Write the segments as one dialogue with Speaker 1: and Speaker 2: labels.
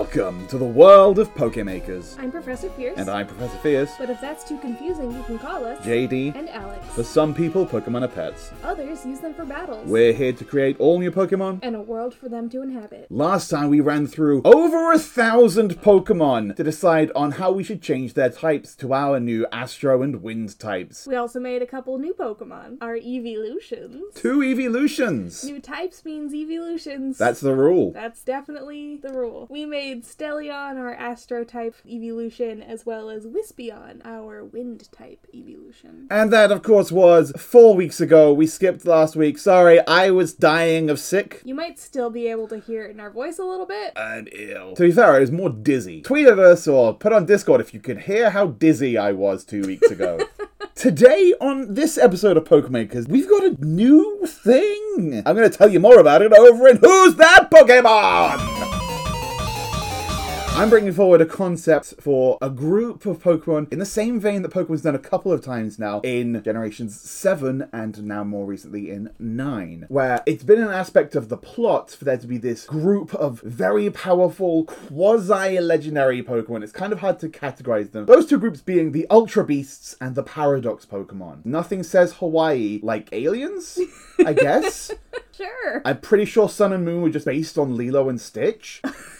Speaker 1: Welcome to the world of Pokemakers.
Speaker 2: I'm Professor Fierce.
Speaker 1: And I'm Professor Fierce,
Speaker 2: But if that's too confusing, you can call us
Speaker 1: JD.
Speaker 2: and Alex.
Speaker 1: For some people, Pokemon are pets.
Speaker 2: Others use them for battles.
Speaker 1: We're here to create all new Pokemon.
Speaker 2: and a world for them to inhabit.
Speaker 1: Last time we ran through over a thousand Pokemon to decide on how we should change their types to our new Astro and Wind types.
Speaker 2: We also made a couple new Pokemon, our evolutions.
Speaker 1: Two evolutions!
Speaker 2: New types means evolutions.
Speaker 1: That's the rule.
Speaker 2: That's definitely the rule. We made Stellion, our Astro type evolution, as well as Wispion, our Wind type evolution.
Speaker 1: And that, of course, was four weeks ago. We skipped last week. Sorry, I was dying of sick.
Speaker 2: You might still be able to hear it in our voice a little bit.
Speaker 1: I'm ill. To be fair, I was more dizzy. Tweet at us or put on Discord if you could hear how dizzy I was two weeks ago. Today, on this episode of Pokemakers, we've got a new thing. I'm going to tell you more about it over in Who's That Pokemon? I'm bringing forward a concept for a group of Pokemon in the same vein that Pokemon's done a couple of times now in generations 7 and now more recently in 9, where it's been an aspect of the plot for there to be this group of very powerful quasi legendary Pokemon. It's kind of hard to categorize them. Those two groups being the Ultra Beasts and the Paradox Pokemon. Nothing says Hawaii like aliens, I guess.
Speaker 2: Sure.
Speaker 1: I'm pretty sure Sun and Moon were just based on Lilo and Stitch.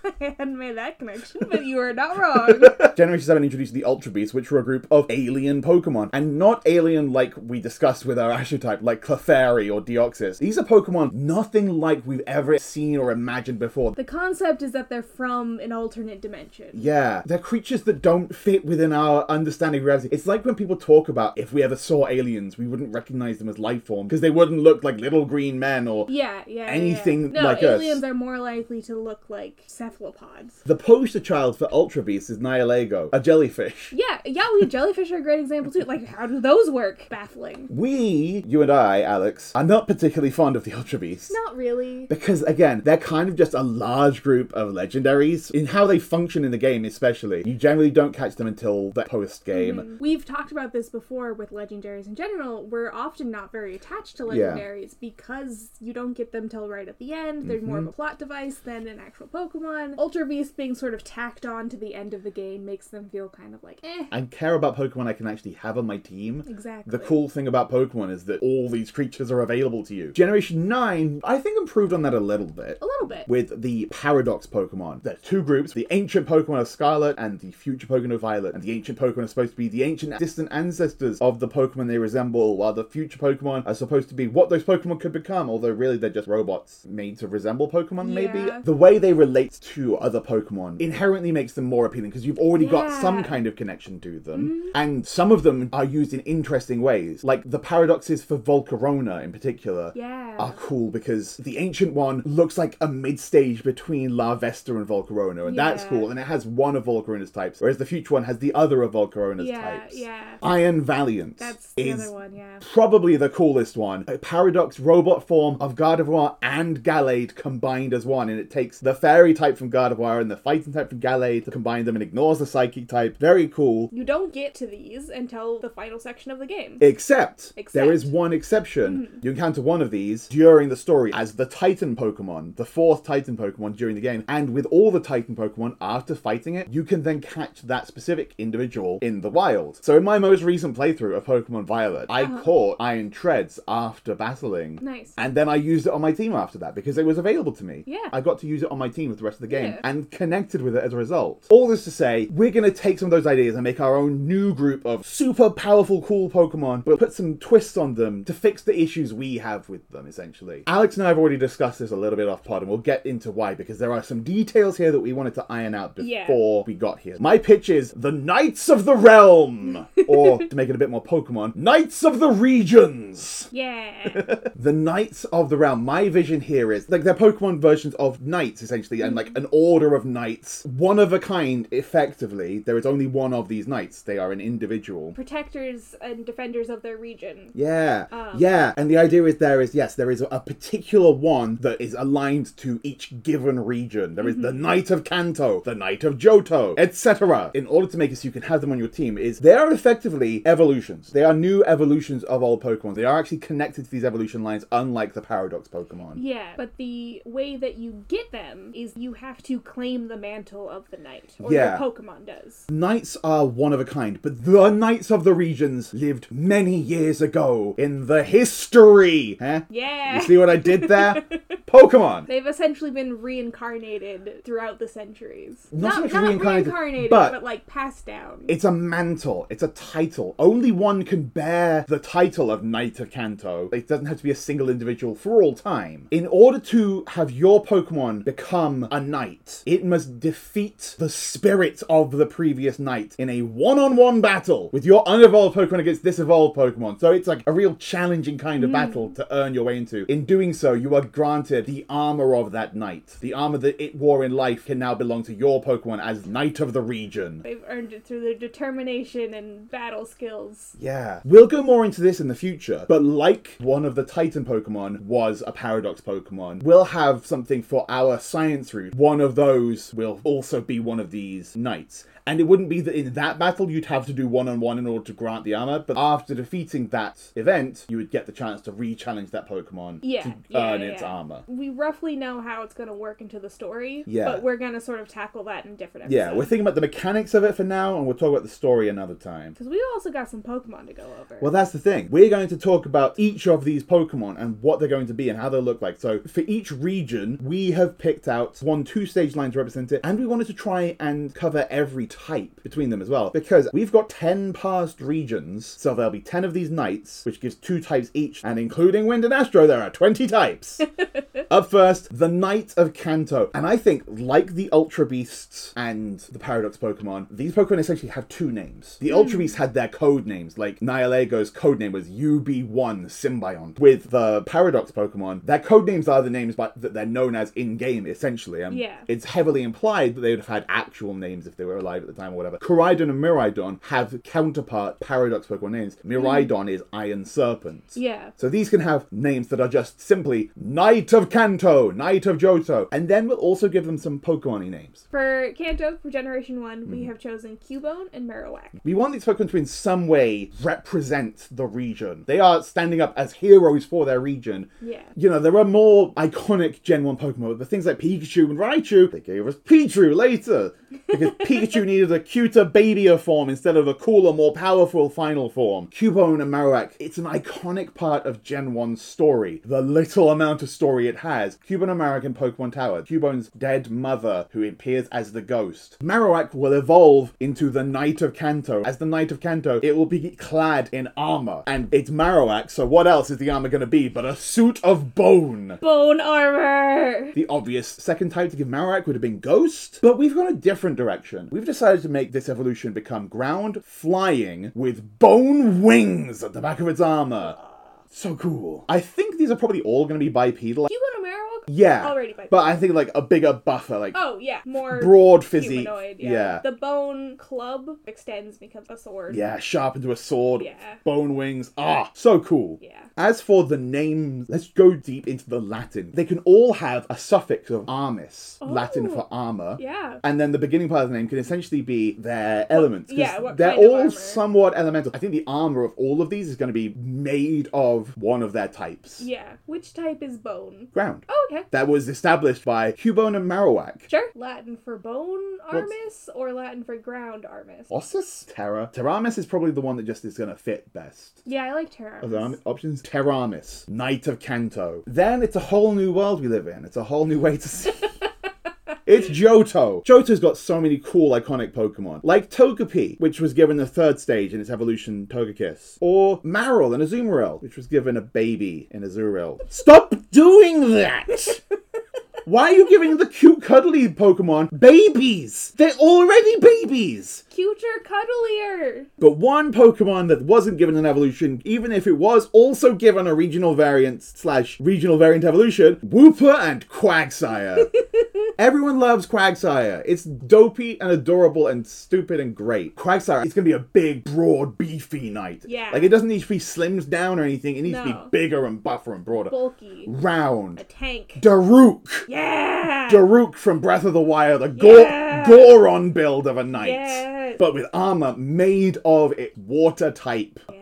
Speaker 2: I hadn't made that connection, but you are not wrong.
Speaker 1: Generation 7 introduced the Ultra Beasts, which were a group of alien Pokemon. And not alien like we discussed with our Astro type, like Clefairy or Deoxys. These are Pokemon nothing like we've ever seen or imagined before.
Speaker 2: The concept is that they're from an alternate dimension.
Speaker 1: Yeah, they're creatures that don't fit within our understanding of reality. It's like when people talk about if we ever saw aliens, we wouldn't recognize them as life form because they wouldn't look like little green men or
Speaker 2: Yeah, yeah.
Speaker 1: Anything
Speaker 2: yeah. No,
Speaker 1: like us.
Speaker 2: aliens are more likely to look like cephalopods.
Speaker 1: the poster child for Ultra Beasts is Nihilego, a jellyfish.
Speaker 2: Yeah, yeah, we jellyfish are a great example too. Like, how do those work? Baffling.
Speaker 1: We, you and I, Alex, are not particularly fond of the Ultra Beasts.
Speaker 2: Not really.
Speaker 1: Because again, they're kind of just a large group of legendaries. In how they function in the game, especially, you generally don't catch them until the post game.
Speaker 2: We've talked about this before with legendaries in general. We're often not very attached to
Speaker 1: Yeah.
Speaker 2: legendaries because you don't get them till right at the end. They're more of
Speaker 1: Mm-hmm.
Speaker 2: a plot device than an actual Pokemon. Ultra Beast being sort of tacked on to the end of the game makes them feel kind of like, eh.
Speaker 1: I care about Pokemon I can actually have on my team.
Speaker 2: Exactly.
Speaker 1: The cool thing about Pokemon is that all these creatures are available to you. Generation 9, I think improved on that a little bit.
Speaker 2: A little bit.
Speaker 1: With the Paradox Pokemon. There's two groups the ancient Pokemon of Scarlet and the future Pokemon of Violet. And the ancient Pokemon are supposed to be the ancient distant ancestors of the Pokemon they resemble, while the future Pokemon are supposed to be what those Pokemon could become, although really they're just robots made to resemble Pokemon, maybe.
Speaker 2: Yeah.
Speaker 1: The way they relate to other Pokemon inherently makes them more appealing because you've already got some kind of connection to them. Mm-hmm. And some of them are used in interesting ways. Like the paradoxes for Volcarona in particular
Speaker 2: yeah.
Speaker 1: are cool because the ancient one looks like a mid stage between Larvesta and Volcarona, and that's cool. And it has one of Volcarona's types, whereas the future one has the other of Volcarona's
Speaker 2: yeah,
Speaker 1: types.
Speaker 2: yeah.
Speaker 1: Iron Valiant
Speaker 2: That's the
Speaker 1: is
Speaker 2: other one, yeah.
Speaker 1: probably the coolest one. A paradox robot form of Gardevoir and Gallade combined as one, and it takes the fairy type from Gardevoir and the fighting type from Gallade to combine them and ignores the psychic type. Very cool.
Speaker 2: You don't get to these until the final section of the game.
Speaker 1: Except, there
Speaker 2: Except.
Speaker 1: is one exception. Mm-hmm. You encounter one of these during the story as the Titan Pokemon, the fourth Titan Pokemon during the game. And with all the Titan Pokemon, after fighting it, you can then catch that specific individual in the wild. So in my most recent playthrough of Pokemon Violet, I uh-huh. caught Iron Treads after battling.
Speaker 2: Nice.
Speaker 1: And then I used it on my team after that because it was available to me.
Speaker 2: Yeah.
Speaker 1: I got to use it on my team with the rest of the game
Speaker 2: Yeah.
Speaker 1: and connected with it as a result. All this to say, we're going to take some of those ideas and make our own new group of super powerful, cool Pokemon, but put some twists on them to fix the issues we have with them, essentially. Alex and I have already discussed this a little bit off pod, and we'll get into why, because there are some details here that we wanted to iron out
Speaker 2: Yeah.
Speaker 1: before we got here. My pitch is the Knights of the Realm, or to make it a bit more Pokemon, Knights of the Regions.
Speaker 2: Yeah.
Speaker 1: The Knights of the Realm. My vision here is like they're Pokemon versions of knights, essentially, and like an order of knights, one of a kind. Effectively, there is only one of these knights. They are an individual.
Speaker 2: Protectors and defenders of their region.
Speaker 1: Yeah,
Speaker 2: Um.
Speaker 1: yeah, and the idea is there is yes, there is a particular one that is aligned to each given region. There is the Knight of Kanto, the Knight of Johto, etc. In order to make it so you can have them on your team, is they are effectively evolutions. They are new evolutions of old Pokemon. They are actually connected to these evolution lines, unlike the Paradox Pokemon.
Speaker 2: Yeah, but the way that you get them is you have have to claim the mantle of the knight, or
Speaker 1: Yeah.
Speaker 2: your Pokemon does.
Speaker 1: Knights are one of a kind, but the knights of the regions lived many years ago in the history. Huh?
Speaker 2: Yeah.
Speaker 1: You see what I did there? Pokemon.
Speaker 2: They've essentially been reincarnated throughout the centuries.
Speaker 1: Not so much
Speaker 2: not
Speaker 1: reincarnated,
Speaker 2: reincarnated,
Speaker 1: but-
Speaker 2: but, like passed down.
Speaker 1: It's a mantle. It's a title. Only one can bear the title of Knight of Kanto. It doesn't have to be a single individual for all time. In order to have your Pokemon become a knight, it must defeat the spirit of the previous knight in a one-on-one battle with your unevolved Pokemon against this evolved Pokemon. So it's like a real challenging kind of hmm. battle to earn your way into. In doing so, you are granted the armor of that knight. The armor that it wore in life can now belong to your Pokemon as Knight of the region.
Speaker 2: They've earned it through their determination and battle skills.
Speaker 1: Yeah. We'll go more into this in the future, but like one of the Titan Pokemon was a Paradox Pokemon, we'll have something for our science route. One of those will also be one of these knights. And it wouldn't be that in that battle you'd have to do one on one in order to grant the armor, but after defeating that event, you would get the chance to re challenge that Pokemon
Speaker 2: Yeah,
Speaker 1: to
Speaker 2: yeah,
Speaker 1: earn
Speaker 2: yeah,
Speaker 1: its armor.
Speaker 2: We roughly know how it's going to work into the story,
Speaker 1: Yeah.
Speaker 2: but we're going to sort of tackle that in different episodes.
Speaker 1: Yeah, we're thinking about the mechanics of it for now, and we'll talk about the story another time.
Speaker 2: Because we also got some Pokemon to go over.
Speaker 1: Well, that's the thing. We're going to talk about each of these Pokemon and what they're going to be and how they look like. So, for each region, we have picked out one two stage line to represent it, and we wanted to try and cover every type between them as well. Because we've got 10 past regions, so there'll be 10 of these knights, which gives two types each, and including Wind and Astro, there are 20 types. Up first, the Knight of Kanto. And I think, like the Ultra Beasts and the Paradox Pokemon, these Pokemon essentially have two names. The Ultra Beasts had their code names, like Nihilego's code name was UB1 Symbiont. With the Paradox Pokemon, their code names are the names by, that they're known as in game, essentially. Um,
Speaker 2: Yeah.
Speaker 1: It's heavily implied that they would have had actual names if they were alive the time or whatever. Koraidon and Miraidon have counterpart Paradox Pokemon names. Miraidon is Iron Serpent.
Speaker 2: yeah.
Speaker 1: So these can have names that are just simply Knight of Kanto, Knight of Johto, and then we'll also give them some Pokemon names.
Speaker 2: For Kanto, for Generation 1,
Speaker 1: Mm-hmm.
Speaker 2: we have chosen Cubone and Marowak.
Speaker 1: We want these Pokemon to in some way represent the region. They are standing up as heroes for their region.
Speaker 2: Yeah.
Speaker 1: You know, there are more iconic Gen 1 Pokemon, but things like Pikachu and Raichu, they gave us Pichu later. Because Pikachu needed a cuter, babier form instead of a cooler, more powerful final form. Cubone and Marowak, it's an iconic part of Gen 1's story. The little amount of story it has. Cubone and Marowak in Pokemon Tower. Cubone's dead mother, who appears as the ghost. Marowak will evolve into the Knight of Kanto. As the Knight of Kanto, it will be clad in armor. And it's Marowak, so what else is the armor going to be but a suit of bone?
Speaker 2: Bone armor!
Speaker 1: The obvious second type to give Marowak would have been Ghost, but we've gone a different direction. We've decided to make this evolution become ground, flying, with bone wings at the back of its armor. So cool. I think these are probably all going to be bipedal.
Speaker 2: You Cubone and Marowak?
Speaker 1: Yeah.
Speaker 2: Already bipedal.
Speaker 1: But I think like a bigger buffer, like
Speaker 2: Oh, yeah. More
Speaker 1: broad physique.
Speaker 2: humanoid. Yeah.
Speaker 1: yeah.
Speaker 2: The bone club extends, becomes a sword.
Speaker 1: Yeah, sharp into a sword,
Speaker 2: Yeah.
Speaker 1: bone wings. Ah, so cool.
Speaker 2: Yeah.
Speaker 1: As for the names, let's go deep into the Latin. They can all have a suffix of armis, Latin
Speaker 2: Oh.
Speaker 1: for armor.
Speaker 2: Yeah.
Speaker 1: And then the beginning part of the name can essentially be their elements. 'cause
Speaker 2: yeah, what
Speaker 1: they're
Speaker 2: kind of
Speaker 1: all somewhat elemental. I think the armor of all of these is going to be made of one of their types.
Speaker 2: Yeah. Which type is bone?
Speaker 1: Ground.
Speaker 2: Oh, okay.
Speaker 1: That was established by Cubone and Marowak.
Speaker 2: Sure. Latin for bone armis or Latin for ground armis?
Speaker 1: Ossus? Terra. Terramis is probably the one that just is going to fit best.
Speaker 2: Yeah, I like Terra.
Speaker 1: Of the arm- options, Terramis, Knight of Kanto. Then it's a whole new world we live in. It's a whole new way to see. It's Johto. Johto's got so many cool, iconic Pokemon, like Togepi, which was given the third stage in its evolution, Togekiss, or Marill and Azumarill, which was given a baby in Azurill. Stop doing that! Why are you giving the cute, cuddly Pokemon babies? They're already babies!
Speaker 2: Cuter, cuddlier.
Speaker 1: But one Pokemon that wasn't given an evolution, even if it was also given a regional variant slash regional variant evolution, Wooper and Quagsire. Everyone loves Quagsire. It's dopey and adorable and stupid and great. Quagsire, it's gonna be a big, broad, beefy knight.
Speaker 2: Yeah.
Speaker 1: Like it doesn't need to be slimmed down or anything. It needs to be bigger and buffer and broader.
Speaker 2: Bulky.
Speaker 1: Round.
Speaker 2: A tank.
Speaker 1: Daruk.
Speaker 2: Yeah.
Speaker 1: Daruk from Breath of the Wild, a Gor- Goron build of a knight.
Speaker 2: Yes.
Speaker 1: But with armor made of it water type.
Speaker 2: yeah.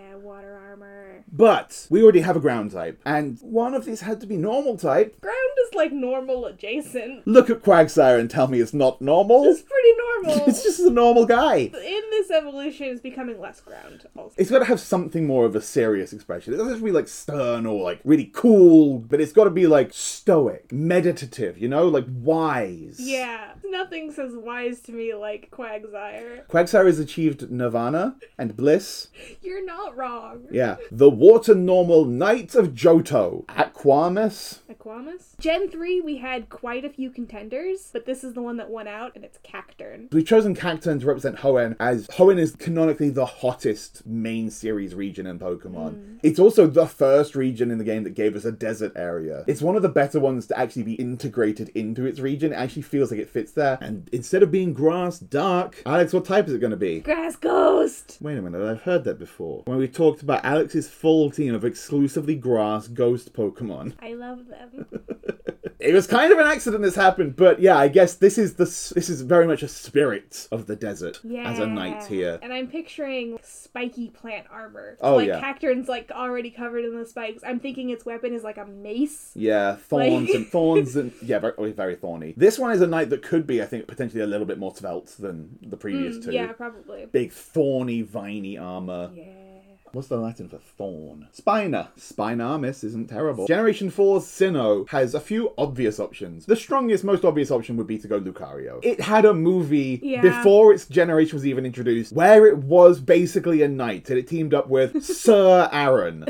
Speaker 1: But we already have a ground type, and one of these had to be normal type.
Speaker 2: Ground is like normal adjacent.
Speaker 1: Look at Quagsire and tell me it's not normal.
Speaker 2: It's pretty normal.
Speaker 1: It's just a normal guy.
Speaker 2: In this evolution, it's becoming less ground. Also.
Speaker 1: It's got to have something more of a serious expression. It doesn't have to be like stern or like really cool, but it's got to be like stoic, meditative, you know, like wise.
Speaker 2: Yeah, nothing says wise to me like Quagsire.
Speaker 1: Quagsire has achieved nirvana and bliss.
Speaker 2: You're not wrong.
Speaker 1: Yeah. The water normal Knight of Johto. Aquamus.
Speaker 2: Aquamus? Gen 3, we had quite a few contenders, but this is the one that won out, and it's Cacturne.
Speaker 1: We've chosen Cacturne to represent Hoenn, as Hoenn is canonically the hottest main series region in Pokemon. Mm. It's also the first region in the game that gave us a desert area. It's one of the better ones to actually be integrated into its region. It actually feels like it fits there. And instead of being grass, dark, Alex, what type is it going to be?
Speaker 2: Grass Ghost!
Speaker 1: Wait a minute, I've heard that before. When we talked about Alex's full team of exclusively grass ghost Pokemon.
Speaker 2: I love them.
Speaker 1: It was kind of an accident this happened, but yeah, I guess this is the this is very much a spirit of the desert
Speaker 2: Yeah.
Speaker 1: as a knight here.
Speaker 2: And I'm picturing spiky plant armor.
Speaker 1: Oh,
Speaker 2: like
Speaker 1: yeah.
Speaker 2: Cacturne's like already covered in the spikes. I'm thinking its weapon is like a mace.
Speaker 1: Yeah, thorns
Speaker 2: Like-
Speaker 1: and thorns and yeah, very, very thorny. This one is a knight that could be, I think, potentially a little bit more svelte than the previous two.
Speaker 2: Mm, Yeah, probably.
Speaker 1: Big thorny, viney armor.
Speaker 2: Yeah.
Speaker 1: What's the Latin for thorn? Spina. Spinarmis isn't terrible. Generation 4's Sinnoh has a few obvious options. The strongest, most obvious option would be to go Lucario. It had a movie
Speaker 2: Yeah.
Speaker 1: before its generation was even introduced where it was basically a knight and it teamed up with Sir Aaron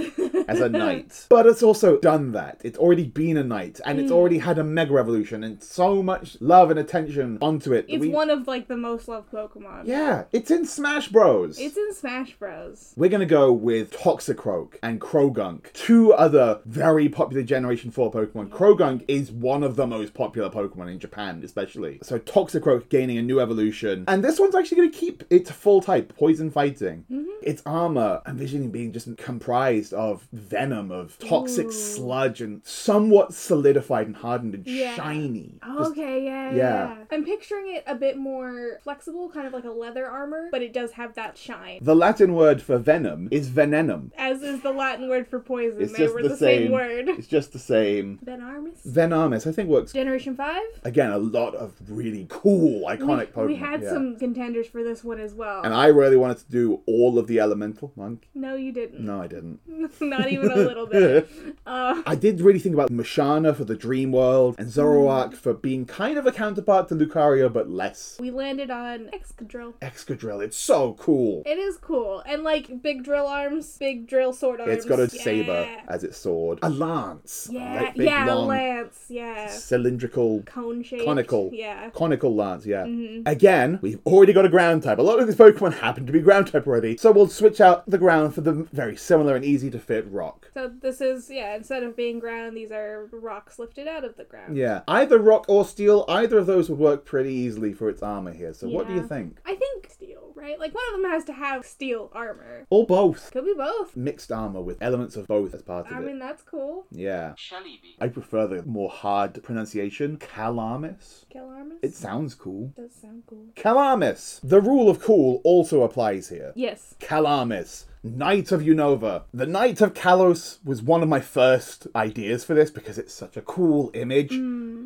Speaker 1: as a knight. But it's also done that. It's already been a knight and
Speaker 2: Mm.
Speaker 1: it's already had a Mega Evolution and so much love and attention onto it.
Speaker 2: It's
Speaker 1: we-
Speaker 2: one of like the most loved Pokemon.
Speaker 1: Yeah, it's in Smash Bros.
Speaker 2: It's in Smash Bros.
Speaker 1: We're gonna go with Toxicroak and Croagunk, two other very popular Generation 4 Pokemon. Croagunk is one of the most popular Pokemon in Japan, especially. So Toxicroak gaining a new evolution. And this one's actually gonna keep its full type, poison fighting. Mm-hmm. Its armor, envisioning being just comprised of venom, of toxic
Speaker 2: Ooh.
Speaker 1: sludge, and somewhat solidified and hardened and
Speaker 2: Yeah.
Speaker 1: shiny. Just-
Speaker 2: okay, yeah,
Speaker 1: yeah.
Speaker 2: yeah. I'm picturing it a bit more flexible, kind of like a leather armor, but it does have that shine.
Speaker 1: the Latin word for venom is venenum.
Speaker 2: As is the Latin word for poison.
Speaker 1: It's
Speaker 2: they
Speaker 1: just
Speaker 2: were
Speaker 1: the
Speaker 2: the, same.
Speaker 1: same.
Speaker 2: word.
Speaker 1: It's just the same.
Speaker 2: Venomous?
Speaker 1: Venomous, I think works
Speaker 2: Generation 5?
Speaker 1: again a lot of really cool iconic
Speaker 2: we,
Speaker 1: Pokemon.
Speaker 2: we had
Speaker 1: yeah.
Speaker 2: some contenders for this one as well.
Speaker 1: and I really wanted to do all of the elemental monk.
Speaker 2: no, you didn't.
Speaker 1: No, I didn't.
Speaker 2: Not even a little bit. Uh,
Speaker 1: I did really think about Musharna for the Dream World and Zoroark for being kind of a counterpart to Lucario, but less.
Speaker 2: we landed on Excadrill.
Speaker 1: Excadrill, it's so cool.
Speaker 2: It is cool. And like big drill arms, big drill sword arms.
Speaker 1: It's got a
Speaker 2: Yeah.
Speaker 1: saber as its sword. A lance.
Speaker 2: Yeah,
Speaker 1: Like big,
Speaker 2: yeah,
Speaker 1: long,
Speaker 2: lance. Yeah.
Speaker 1: cylindrical
Speaker 2: Cone shaped.
Speaker 1: Conical.
Speaker 2: Yeah.
Speaker 1: Conical lance, yeah.
Speaker 2: Mm-hmm.
Speaker 1: Again, we've already got a ground type. A lot of these Pokemon happen to be ground type already, so we'll switch out the ground for the very similar and easy to fit rock.
Speaker 2: So this is yeah. Instead of being ground, these are rocks lifted out of the ground.
Speaker 1: Yeah, either rock or steel, either of those would work pretty easily for its armor here. So, what do you think?
Speaker 2: I think steel, right? Like one of them has to have steel armor.
Speaker 1: Or both?
Speaker 2: Could be both.
Speaker 1: Mixed armor with elements of both as part of
Speaker 2: I
Speaker 1: it.
Speaker 2: I mean, that's cool.
Speaker 1: yeah.
Speaker 3: Shalibi.
Speaker 1: I prefer the more hard pronunciation. Calamis.
Speaker 2: Calamus.
Speaker 1: It sounds cool.
Speaker 2: does sound cool.
Speaker 1: Calamis. The rule of cool also applies here.
Speaker 2: Yes.
Speaker 1: Calamis, Knight of Unova. The Knight of Kalos was one of my first ideas for this because it's such a cool image.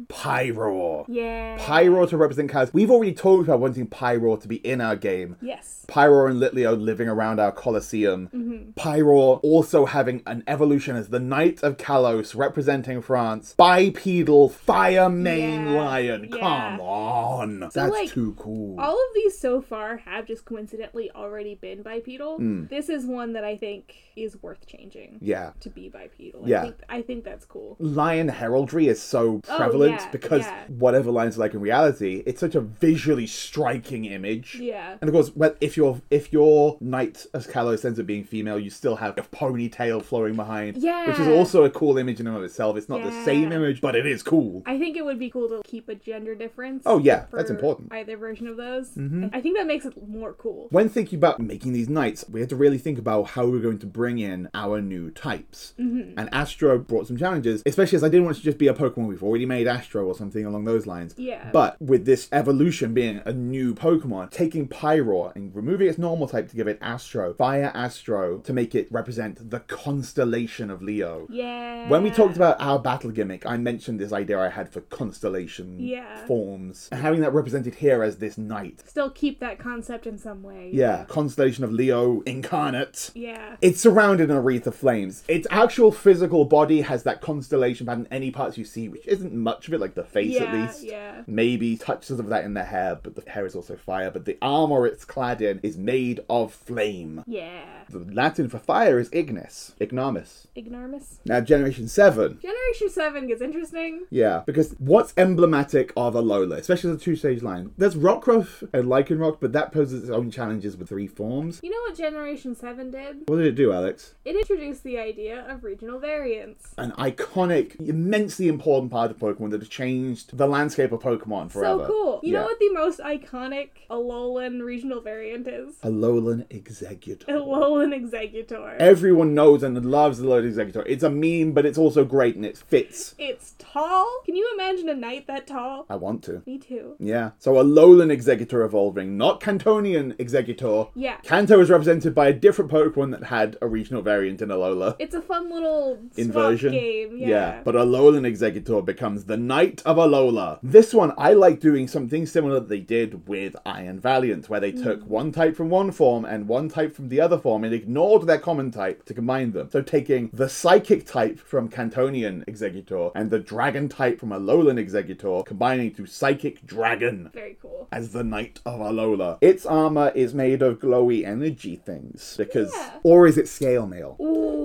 Speaker 1: Pyroar,
Speaker 2: Yeah.
Speaker 1: Pyroar to represent Kalos. We've already talked about wanting Pyroar to be in our game.
Speaker 2: Yes.
Speaker 1: Pyroar and Litleo living around our Colosseum.
Speaker 2: Mm-hmm.
Speaker 1: Pyroar also having an evolution as the Knight of Kalos representing France. Bipedal fire mane
Speaker 2: Yeah,
Speaker 1: lion.
Speaker 2: yeah.
Speaker 1: Come on. That's
Speaker 2: like,
Speaker 1: too cool.
Speaker 2: All of these so far have just coincidentally already been bipedal.
Speaker 1: Hmm.
Speaker 2: This is one that I think is worth changing
Speaker 1: yeah.
Speaker 2: to be bipedal.
Speaker 1: Yeah.
Speaker 2: I think, I think that's cool.
Speaker 1: lion heraldry is so prevalent
Speaker 2: Oh, yeah,
Speaker 1: because
Speaker 2: yeah.
Speaker 1: whatever lions are like in reality, it's such a visually striking image.
Speaker 2: Yeah.
Speaker 1: And of course, well, if your if your knight as Kalos ends up being female, you still have a ponytail flowing behind. Yeah. Which is also a cool image in and of itself. It's not the same image, but it is cool.
Speaker 2: I think it would be cool to keep a gender difference.
Speaker 1: Oh, yeah, that's important.
Speaker 2: Either version of those. Mm-hmm. I think that makes it more cool.
Speaker 1: When thinking about making these knights, we had to really think about how we we're going to bring in our new types.
Speaker 2: Mm-hmm.
Speaker 1: And Astro brought some challenges, especially as I didn't want it to just be a Pokemon we've already made Astro or something along those lines.
Speaker 2: Yeah.
Speaker 1: But with this evolution being a new Pokemon, taking Pyroar and removing its normal type to give it Astro, Fire Astro to make it represent the constellation of Leo.
Speaker 2: yeah.
Speaker 1: When we talked about our battle gimmick, I mentioned this idea I had for constellation
Speaker 2: Yeah.
Speaker 1: forms. And having that represented here as this knight.
Speaker 2: Still keep that concept in some way.
Speaker 1: Yeah, constellation of Leo incarnate.
Speaker 2: Yeah.
Speaker 1: It's surrounded in a wreath of flames. Its actual physical body has that constellation pattern. Any parts you see, which isn't much of it, like the face at least.
Speaker 2: yeah.
Speaker 1: Maybe touches of that in the hair, but the hair is also fire. But the armor it's clad in is made of flame.
Speaker 2: Yeah.
Speaker 1: The Latin for fire is ignis, ignamus.
Speaker 2: Ignormus.
Speaker 1: Now, Generation 7
Speaker 2: Generation 7 gets interesting.
Speaker 1: Yeah, because what's emblematic of Alola, especially the two stage line? There's Rockruff and Lycanroc, but that poses its own challenges with three forms.
Speaker 2: You know what Generation 7 did?
Speaker 1: What did it do, Alex?
Speaker 2: It introduced the idea of regional variants.
Speaker 1: An iconic, immensely important part of Pokemon that has changed the landscape of Pokemon forever.
Speaker 2: So cool. You
Speaker 1: Yeah.
Speaker 2: know what the most iconic Alolan regional variant is?
Speaker 1: Alolan Exeggutor.
Speaker 2: Alolan Exeggutor.
Speaker 1: Everyone knows and loves Alolan Exeggutor. It's a meme, but it's also great and it fits.
Speaker 2: it's tall. Can you imagine a knight that tall?
Speaker 1: I want to.
Speaker 2: Me too.
Speaker 1: Yeah. So Alolan Exeggutor evolving, not Kantonian Exeggutor.
Speaker 2: Yeah.
Speaker 1: Kanto is represented by a different Pokemon that had a regional variant in Alola.
Speaker 2: It's a fun little
Speaker 1: Inversion.
Speaker 2: game. Yeah.
Speaker 1: but Alolan Exeggutor becomes the Knight of Alola. This one, I like doing something similar that they did with Iron Valiant, where they took mm. one type from one form and one type from the other form and ignored their common type to combine them. So taking the Psychic type from Kantonian Exeggutor and the Dragon type from Alolan Exeggutor, combining to Psychic Dragon
Speaker 2: Very cool.
Speaker 1: as the Knight of Alola. Its armor is made of glowy energy things because,
Speaker 2: Yeah.
Speaker 1: or is it scale mail?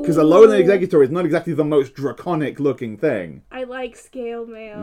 Speaker 1: Because Alolan Exeggutor is not exactly the most draconic looking thing.
Speaker 2: I like scale mail.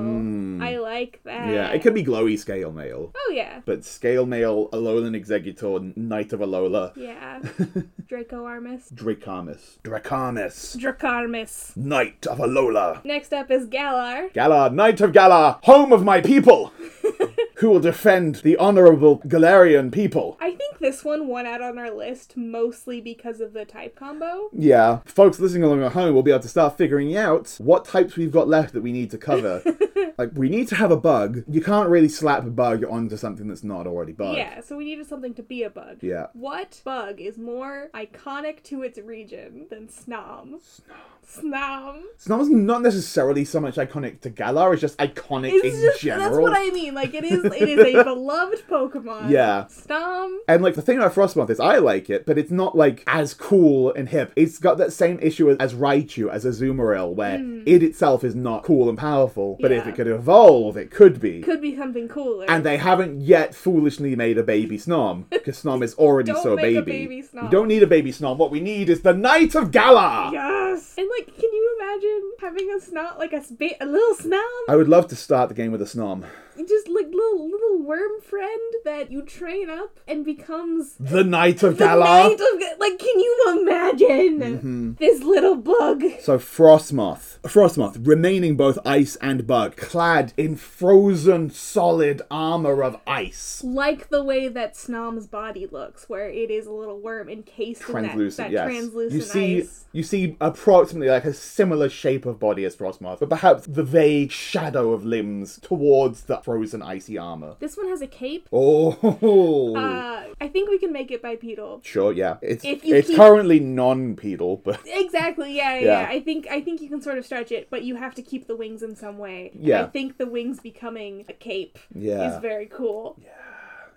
Speaker 2: I like that.
Speaker 1: Mm. Yeah, it could be glowy scale mail.
Speaker 2: Oh yeah.
Speaker 1: But scale mail, Alolan Exeggutor, Knight of Alola,
Speaker 2: Yeah. Draco Armis.
Speaker 1: Dracamus. Dracamus.
Speaker 2: Dracarmis.
Speaker 1: Knight of Alola.
Speaker 2: Next up is Galar.
Speaker 1: Galar, Knight of Galar, home of my people! Who will defend the honorable Galarian people?
Speaker 2: I think this one won out on our list mostly because of the type combo.
Speaker 1: Yeah, folks listening along at home will be able to start figuring out what types we've got left that we need to cover. like, we need to have a bug. You can't really slap a bug onto something that's not already bug.
Speaker 2: Yeah, so we needed something to be a bug.
Speaker 1: Yeah.
Speaker 2: What bug is more iconic to its region than Snom? Snom? Snom.
Speaker 1: Snom's not necessarily so much iconic to Galar, it's just iconic
Speaker 2: It's
Speaker 1: in
Speaker 2: just
Speaker 1: general.
Speaker 2: that's what I mean. Like it is it is a beloved Pokemon.
Speaker 1: Yeah.
Speaker 2: Snom.
Speaker 1: And like the thing about Frostmoth is I like it, but it's not like as cool and hip. It's got that same issue as, as Raichu, as Azumarill, where it itself is not cool and powerful. But if
Speaker 2: Hmm.
Speaker 1: It could evolve, it could be.
Speaker 2: Could be something cooler.
Speaker 1: and they haven't yet foolishly made a baby Snom, because Snom is already
Speaker 2: Don't
Speaker 1: so
Speaker 2: make a
Speaker 1: baby.
Speaker 2: baby Snom.
Speaker 1: We don't need a baby Snom. What we need is the Knight of Galar.
Speaker 2: Yes. And like, can you imagine having a snot like a spa- a little Snom?
Speaker 1: I would love to start the game with a Snom.
Speaker 2: Just like little little worm friend that you train up and becomes
Speaker 1: The Knight of
Speaker 2: the knight of like. Can you imagine
Speaker 1: Mm-hmm.
Speaker 2: this little bug?
Speaker 1: So Frostmoth, Frostmoth, remaining both ice and bug, clad in frozen solid armor of ice.
Speaker 2: Like the way that Snom's body looks, where it is a little worm encased
Speaker 1: Translucent,
Speaker 2: in that, that
Speaker 1: yes.
Speaker 2: translucent
Speaker 1: you see,
Speaker 2: ice.
Speaker 1: you see approximately like a similar shape of body as Frostmoth, but perhaps the vague shadow of limbs towards the frozen icy armor.
Speaker 2: This one has a cape.
Speaker 1: Oh,
Speaker 2: Uh, I think we can make it bipedal.
Speaker 1: sure, yeah. It's
Speaker 2: if you
Speaker 1: it's
Speaker 2: keep-
Speaker 1: currently non-pedal, but
Speaker 2: Exactly. Yeah, yeah,
Speaker 1: Yeah.
Speaker 2: I think I think you can sort of stretch it, but you have to keep the wings in some way.
Speaker 1: Yeah.
Speaker 2: I think the wings becoming a cape
Speaker 1: yeah.
Speaker 2: is very cool. Yeah.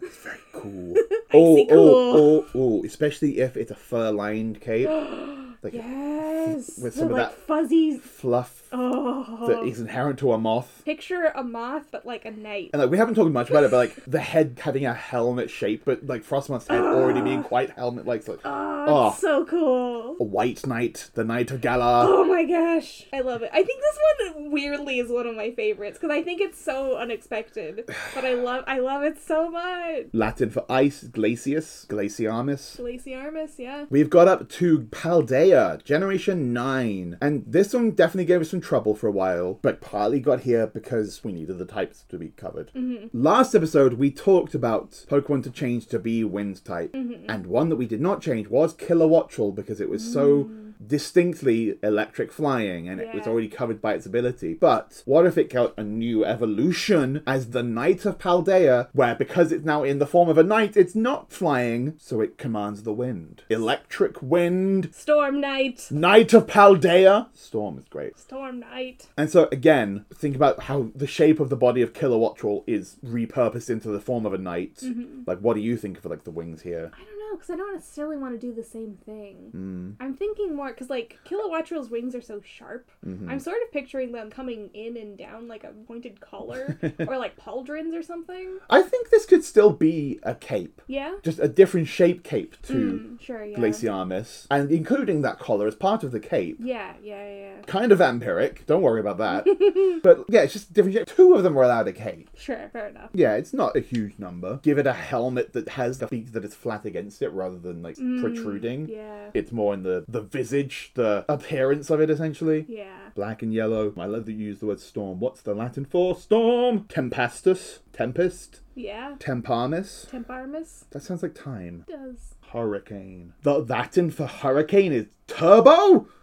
Speaker 1: It's very cool. oh,
Speaker 2: Icy
Speaker 1: oh,
Speaker 2: oh,
Speaker 1: oh, oh, especially if it's a fur-lined cape. like
Speaker 2: Yes.
Speaker 1: with some of
Speaker 2: like
Speaker 1: that-
Speaker 2: fuzzy.
Speaker 1: fluff
Speaker 2: Oh.
Speaker 1: that is inherent to a moth.
Speaker 2: Picture a moth, but like a knight.
Speaker 1: And like we haven't talked much about it, but like the head having a helmet shape, but like Frostmoth's head already being quite helmet-like. So, like,
Speaker 2: Oh,
Speaker 1: Oh.
Speaker 2: so cool.
Speaker 1: White Knight, the Knight of Galar.
Speaker 2: Oh my gosh, I love it. I think this one weirdly is one of my favorites because I think it's so unexpected, but I love I love it so much.
Speaker 1: Latin for ice, glacius, glaciamus.
Speaker 2: Glaciarmus, yeah.
Speaker 1: We've got up to Paldea, Generation 9. And this one definitely gave us some trouble for a while, but partly got here because we needed the types to be covered. Mm-hmm. Last episode, we talked about Pokemon to change to be wind type, mm-hmm. and one that we did not change was Kilowattrel because it was so mm. distinctly electric flying and it was already covered by its ability. But what if it got a new evolution as the Knight of Paldea, where because it's now in the form of a knight, it's not flying, so it commands the wind. Electric wind,
Speaker 2: Storm Knight.
Speaker 1: Knight of Paldea. Storm is great.
Speaker 2: Storm Knight.
Speaker 1: And so again, think about how the shape of the body of Kilowattrel is repurposed into the form of a knight. Mm-hmm. Like, what do you think of like the wings here?
Speaker 2: I don't because I don't necessarily want to do the same thing.
Speaker 1: Hmm.
Speaker 2: I'm thinking more because like Kilowattrel's wings are so sharp.
Speaker 1: Mm-hmm.
Speaker 2: I'm sort of picturing them coming in and down like a pointed collar or like pauldrons or something.
Speaker 1: I think this could still be a cape,
Speaker 2: Yeah.
Speaker 1: just a different shape cape to
Speaker 2: Mm, sure. Yeah.
Speaker 1: Glaciamus, and including that collar as part of the cape.
Speaker 2: Yeah. Yeah. Yeah.
Speaker 1: Kind of vampiric, don't worry about that. but yeah, it's just a different shape. Two of them are allowed a cape.
Speaker 2: Sure. Fair enough.
Speaker 1: Yeah, it's not a huge number. Give it a helmet that has the feet that is flat against it rather than like mm, protruding.
Speaker 2: Yeah.
Speaker 1: It's more in the, the visage, the appearance of it essentially.
Speaker 2: Yeah.
Speaker 1: Black and yellow. I love that you use the word storm. What's the Latin for storm? Tempestus? Tempest?
Speaker 2: Yeah.
Speaker 1: Temparmis?
Speaker 2: Temparmus
Speaker 1: That sounds like time.
Speaker 2: does.
Speaker 1: Hurricane. The Latin for hurricane is turbo?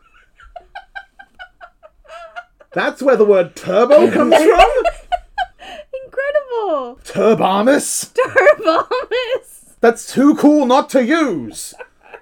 Speaker 1: That's where the word turbo comes from?
Speaker 2: Incredible.
Speaker 1: Turbamus?
Speaker 2: Turbomus.
Speaker 1: That's too cool not to use!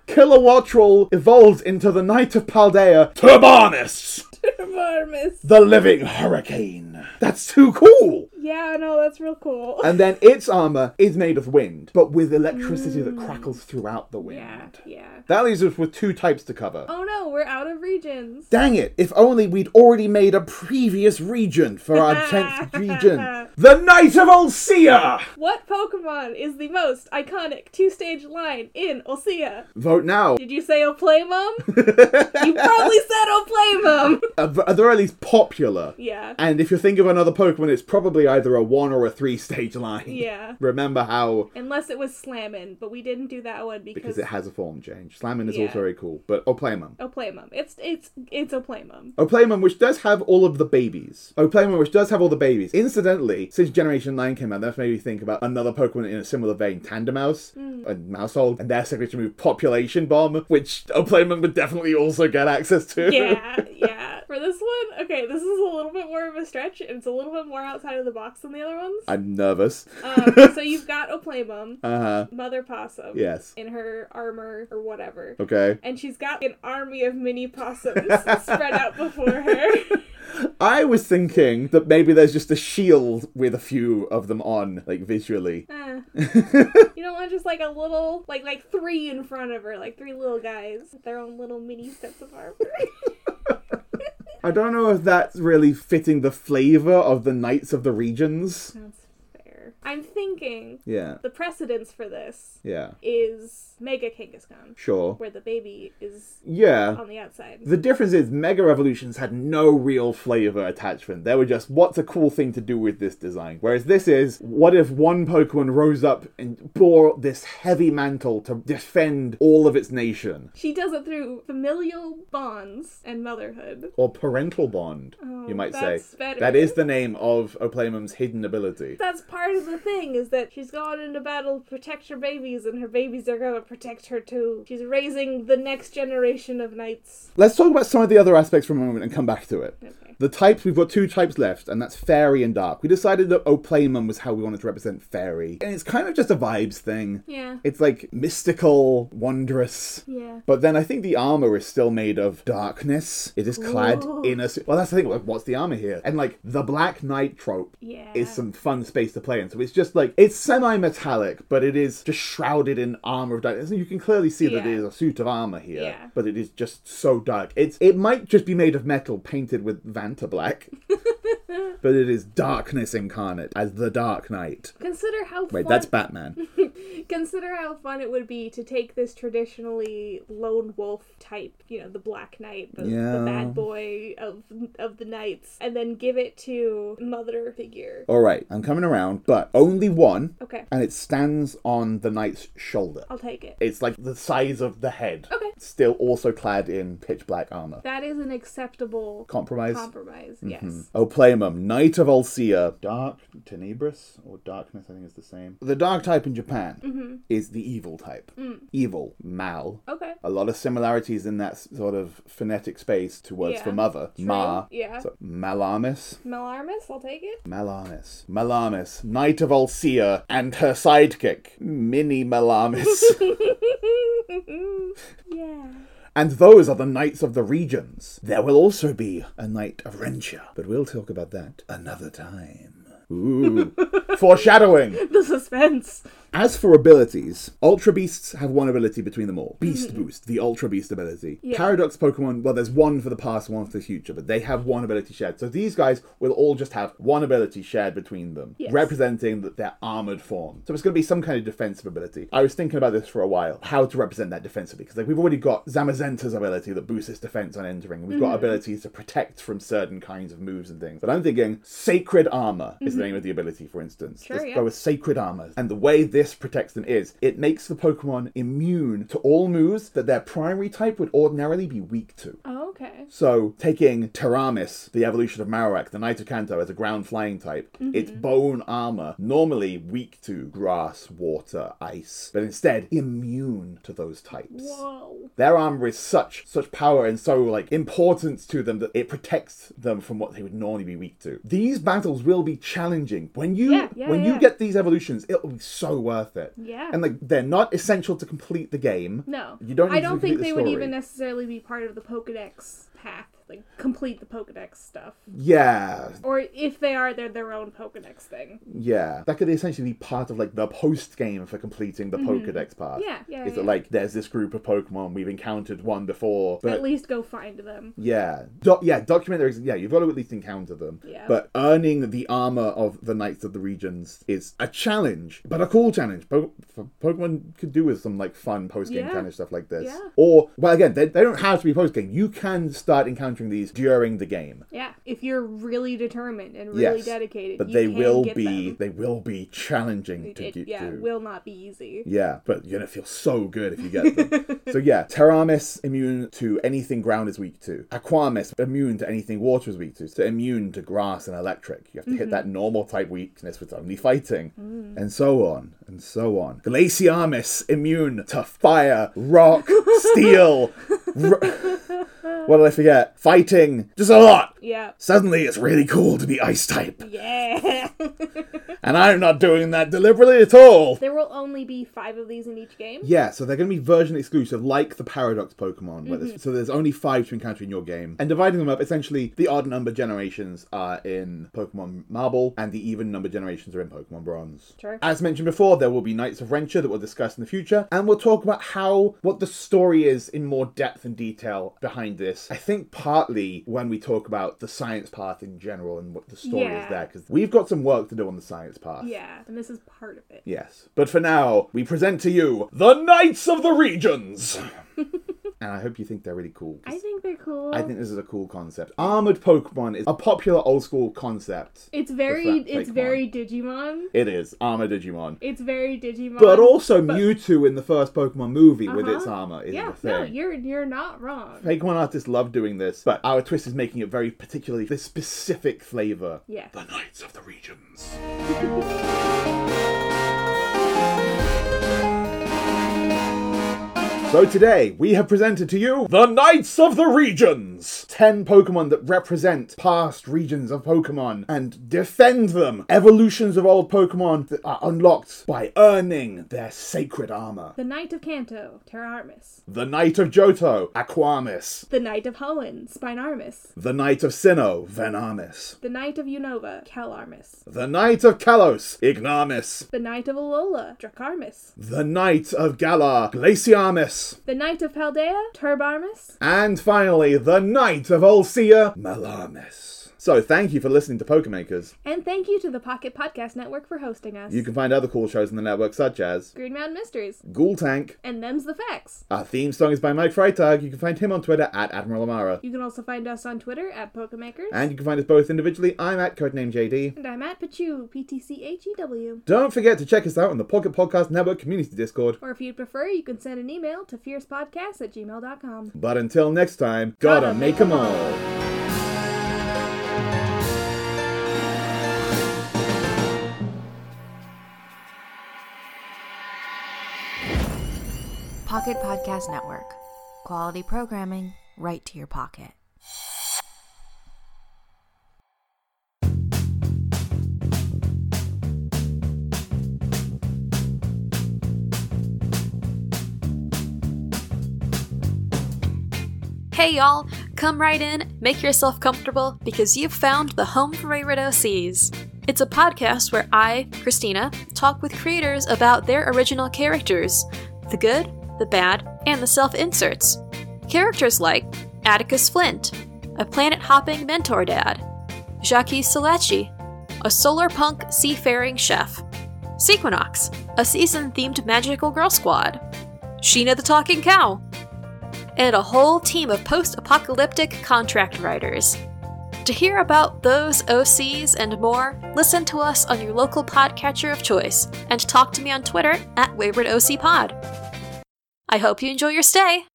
Speaker 1: Kilowattrel evolves into the Knight of Paldea, Turbanus!
Speaker 2: Turbomus.
Speaker 1: The living hurricane. That's too cool!
Speaker 2: Yeah. No, that's real cool.
Speaker 1: And then its armor is made of wind, but with electricity that hmm. crackles throughout the wind.
Speaker 2: yeah. Yeah.
Speaker 1: That leaves us with two types to cover.
Speaker 2: Oh no, we're out of regions.
Speaker 1: Dang it, if only we'd already made a previous region for our 10th region. The Knight of Olsea!
Speaker 2: What Pokemon is the most iconic two-stage line in Osea?
Speaker 1: Vote now.
Speaker 2: Did you say Oplamum? you probably said Oplamum.
Speaker 1: At the at least, popular.
Speaker 2: yeah.
Speaker 1: And if you think of another Pokemon, it's probably either a one or a three stage line.
Speaker 2: Yeah.
Speaker 1: Remember how,
Speaker 2: Unless it was Slammin, but we didn't do that one because,
Speaker 1: because it has a form change. Slamming is
Speaker 2: Yeah.
Speaker 1: also very cool, but Oplamum.
Speaker 2: Oplamum. It's it's it's Oplamum.
Speaker 1: Oplamum, which does have all of the babies. Oplamum, which does have all the babies. Incidentally, since Generation 9 came out, that's made me think about another Pokemon in a similar vein, Tandemaus hmm. and Maushold, and their signature move, Population Bomb, which Oplamum would definitely also get access to.
Speaker 2: Yeah, yeah. For this one, okay, this is a little bit more of a stretch, and it's a little bit more outside of the box than the other ones.
Speaker 1: I'm nervous.
Speaker 2: Um, so you've got Oplamum,
Speaker 1: Uh huh.
Speaker 2: Mother Possum,
Speaker 1: Yes.
Speaker 2: in her armor or whatever.
Speaker 1: Okay.
Speaker 2: and she's got an army of mini possums spread out before her.
Speaker 1: I was thinking that maybe there's just a shield with a few of them on, like visually.
Speaker 2: Eh. you don't want just like a little, like like three in front of her, like three little guys with their own little mini sets of armor.
Speaker 1: I don't know if that's really fitting the flavor of the Knights of the Regions.
Speaker 2: I'm thinking
Speaker 1: Yeah.
Speaker 2: the precedence for this
Speaker 1: Yeah.
Speaker 2: is Mega Kangaskhan,
Speaker 1: Sure.
Speaker 2: where the baby is
Speaker 1: Yeah.
Speaker 2: on the outside.
Speaker 1: The difference is Mega Evolutions had no real flavor attachment. They were just, what's a cool thing to do with this design? Whereas this is, what if one Pokemon rose up and bore this heavy mantle to defend all of its nation?
Speaker 2: She does it through familial bonds and motherhood.
Speaker 1: Or parental bond, you oh, might say.
Speaker 2: that's better.
Speaker 1: That is the name of Oplamum's hidden ability.
Speaker 2: That's part of the thing is that she's gone into battle to protect her babies, and her babies are gonna protect her too. She's raising the next generation of knights.
Speaker 1: Let's talk about some of the other aspects for a moment and come back to it.
Speaker 2: Okay.
Speaker 1: The types, we've got two types left, and that's fairy and dark. We decided that Oplamum was how we wanted to represent fairy. And it's kind of just a vibes thing.
Speaker 2: Yeah.
Speaker 1: It's like mystical, wondrous.
Speaker 2: Yeah.
Speaker 1: But then I think the armor is still made of darkness. It is clad
Speaker 2: Ooh.
Speaker 1: in a. Well, that's the thing. like, What's the armor here? And like the Black Knight trope
Speaker 2: Yeah.
Speaker 1: is some fun space to play in. So it's just like it's semi-metallic, but it is just shrouded in armor of darkness. And you can clearly see that it
Speaker 2: Yeah.
Speaker 1: is a suit of armor here.
Speaker 2: Yeah.
Speaker 1: But it is just so dark. It's it might just be made of metal painted with Vanta black. but it is darkness incarnate as the Dark Knight.
Speaker 2: Consider how
Speaker 1: Wait, that's Batman.
Speaker 2: Consider how fun it would be to take this traditionally lone wolf type, you know, the Black Knight, the,
Speaker 1: Yeah.
Speaker 2: the bad boy of of the knights, and then give it to mother figure.
Speaker 1: All right, I'm coming around, but only one,
Speaker 2: Okay,
Speaker 1: and it stands on the knight's shoulder.
Speaker 2: I'll take it.
Speaker 1: It's like the size of the head.
Speaker 2: Okay.
Speaker 1: Still also clad in pitch black armor.
Speaker 2: That is an acceptable
Speaker 1: Compromise.
Speaker 2: compromise.
Speaker 1: Hmm.
Speaker 2: Yes.
Speaker 1: Oplamum, Knight of Ulcia, Dark Tenebris, or Darkness, I think is the same. The dark type in Japan
Speaker 2: Mm-hmm.
Speaker 1: is the evil type.
Speaker 2: Mm.
Speaker 1: Evil, mal.
Speaker 2: Okay.
Speaker 1: A lot of similarities in that sort of phonetic space to words
Speaker 2: Yeah.
Speaker 1: for mother.
Speaker 2: True.
Speaker 1: Ma.
Speaker 2: Yeah.
Speaker 1: So, Malamis.
Speaker 2: Malarmus, I'll take it.
Speaker 1: Malamis. Malamis, Knight of Ulcia, and her sidekick, Mini Malamis.
Speaker 2: yeah.
Speaker 1: and those are the Knights of the Regions. There will also be a Knight of Rentia, but we'll talk about that another time. Ooh. Foreshadowing.
Speaker 2: The suspense.
Speaker 1: As for abilities, Ultra Beasts have one ability between them all. Beast Boost, the Ultra Beast ability.
Speaker 2: Mm-hmm. Yeah.
Speaker 1: Paradox Pokemon, well, there's one for the past, one for the future, but they have one ability shared. So these guys will all just have one ability shared between them,
Speaker 2: Yes.
Speaker 1: representing that their armored form. So it's going to be some kind of defensive ability. I was thinking about this for a while, how to represent that defensively, because like we've already got Zamazenta's ability that boosts its defense on entering. We've
Speaker 2: Mm-hmm.
Speaker 1: got abilities to protect from certain kinds of moves and things. But I'm thinking Sacred Armor is the name of the ability, for instance.
Speaker 2: Mm-hmm. Sure,
Speaker 1: Let's
Speaker 2: yeah.
Speaker 1: go with Sacred Armor. And the way this protects them is it makes the Pokemon immune to all moves that their primary type would ordinarily be weak to.
Speaker 2: Oh, okay.
Speaker 1: So, taking Terramis, the evolution of Marowak, the Knight of Kanto, as a ground flying type, mm-hmm. its bone armor, normally weak to grass, water, ice, but instead immune to those types.
Speaker 2: Whoa.
Speaker 1: Their armor is such such power and so like importance to them that it protects them from what they would normally be weak to. These battles will be challenging. When you
Speaker 2: Yeah, yeah,
Speaker 1: when you
Speaker 2: yeah.
Speaker 1: get these evolutions, it'll be so worth it.
Speaker 2: Yeah.
Speaker 1: And like they're not essential to complete the game.
Speaker 2: No.
Speaker 1: You don't
Speaker 2: I don't think
Speaker 1: the
Speaker 2: they would even necessarily be part of the Pokedex path. Like complete the Pokedex stuff.
Speaker 1: Yeah,
Speaker 2: Or if they are, they're their own Pokedex thing.
Speaker 1: yeah. That could essentially be part of like the post game for completing the Pokedex part.
Speaker 2: Mm-hmm. Yeah, yeah,
Speaker 1: Is
Speaker 2: yeah.
Speaker 1: that like there's this group of Pokemon we've encountered one before, but
Speaker 2: At least go find them.
Speaker 1: Yeah, Do- yeah, document their yeah. You've got to at least encounter them.
Speaker 2: Yeah.
Speaker 1: But earning the armor of the Knights of the Regions is a challenge, but a cool challenge. Po- Pokemon could do with some like fun post game
Speaker 2: Yeah.
Speaker 1: kind of stuff like this.
Speaker 2: Yeah.
Speaker 1: Or well, again, they, they don't have to be post game. You can start encountering these during the game.
Speaker 2: Yeah, if you're really determined and really
Speaker 1: Yes,
Speaker 2: dedicated,
Speaker 1: But
Speaker 2: you
Speaker 1: they
Speaker 2: can
Speaker 1: will
Speaker 2: get
Speaker 1: be
Speaker 2: them.
Speaker 1: they will be challenging to
Speaker 2: It,
Speaker 1: get
Speaker 2: yeah, will not be easy.
Speaker 1: Yeah, but you're gonna feel so good if you get them. so yeah, Terramis immune to anything ground is weak to. Aquamis immune to anything water is weak to. So immune to grass and electric. You have to hit mm-hmm. that normal type weakness with only fighting. Mm. And so on. And so on. Glaciamis immune to fire, rock, steel. R- what did I forget? Fighting. Just a lot.
Speaker 2: Yeah.
Speaker 1: Suddenly it's really cool to be ice type.
Speaker 2: Yeah.
Speaker 1: And I'm not doing that deliberately at all.
Speaker 2: there will only be five of these in each game.
Speaker 1: Yeah, so they're going to be version exclusive, like the Paradox Pokemon.
Speaker 2: Mm-hmm.
Speaker 1: there's, so there's only five to encounter in your game, and dividing them up. Essentially, the odd number generations are in Pokemon Marble, and the even number generations are in Pokemon Bronze.
Speaker 2: Sure.
Speaker 1: As mentioned before, there will be Knights of Rentia that we'll discuss in the future, and we'll talk about how what the story is in more depth and detail behind this. I think partly when we talk about the science path in general and what the story
Speaker 2: Yeah.
Speaker 1: is there, because we've got some work to do on the science path.
Speaker 2: Yeah, and this is part of it.
Speaker 1: Yes. But for now, we present to you the Knights of the Regions! and I hope you think they're really cool.
Speaker 2: I think they're cool.
Speaker 1: I think this is a cool concept. Armored Pokemon is a popular old school concept.
Speaker 2: it's very, it's
Speaker 1: Pokemon.
Speaker 2: very Digimon.
Speaker 1: It is armored Digimon.
Speaker 2: It's very Digimon.
Speaker 1: But also Mewtwo in the first Pokemon movie with its
Speaker 2: Uh-huh.
Speaker 1: armor is
Speaker 2: yeah, no, you're you're not wrong.
Speaker 1: Pokemon artists love doing this, but our twist is making it very particularly this specific flavor.
Speaker 2: Yeah.
Speaker 1: The Knights of the Regions. So today we have presented to you the Knights of the Regions. Ten Pokemon that represent past regions of Pokemon and defend them. Evolutions of old Pokemon that are unlocked by earning their sacred armor.
Speaker 2: The Knight of Kanto, Terrarmis.
Speaker 1: The Knight of Johto, Aquamis.
Speaker 2: The Knight of Hoenn, Spinarmis.
Speaker 1: The Knight of Sinnoh, Venamis.
Speaker 2: The Knight of Unova, Calarmis.
Speaker 1: The Knight of Kalos, Ignamis.
Speaker 2: The Knight of Alola, Dracarmis.
Speaker 1: The Knight of Galar, Glaciamis.
Speaker 2: The Knight of Paldea, Turbarmus.
Speaker 1: And finally, the Knight of Ulcia, Malamis. So thank you for listening to Pokemakers.
Speaker 2: And thank you to the Pocket Podcast Network for hosting us.
Speaker 1: You can find other cool shows in the network such as
Speaker 2: Green Mountain Mysteries.
Speaker 1: Ghoul Tank.
Speaker 2: And them's the facts.
Speaker 1: Our theme song is by Mike Freitag. You can find him on Twitter at Admiral Amara.
Speaker 2: You can also find us on Twitter at Pokemakers.
Speaker 1: And you can find us both individually. I'm at Codename JD.
Speaker 2: And I'm at Ptchew, P T C H E W.
Speaker 1: Don't forget to check us out on the Pocket Podcast Network Community Discord.
Speaker 2: Or if you'd prefer, you can send an email to fiercepodcast at gmail.com.
Speaker 1: But until next time, gotta,
Speaker 2: Gotta
Speaker 1: make
Speaker 2: 'em
Speaker 1: all.
Speaker 3: Pocket Podcast Network. Quality programming right to your pocket.
Speaker 4: Hey y'all, come right in, make yourself comfortable, because you've found the home for Wayward OCs. It's a podcast where I, Christina, talk with creators about their original characters the good, the bad, and the self inserts. Characters like Atticus Flint, a planet hopping mentor dad, Jacques Selechi, a solar punk seafaring chef, Sequinox, a season themed magical girl squad, Sheena the Talking Cow, and a whole team of post apocalyptic contract writers. To hear about those OCs and more, listen to us on your local podcatcher of choice and talk to me on Twitter at WaywardOCPod. I hope you enjoy your stay.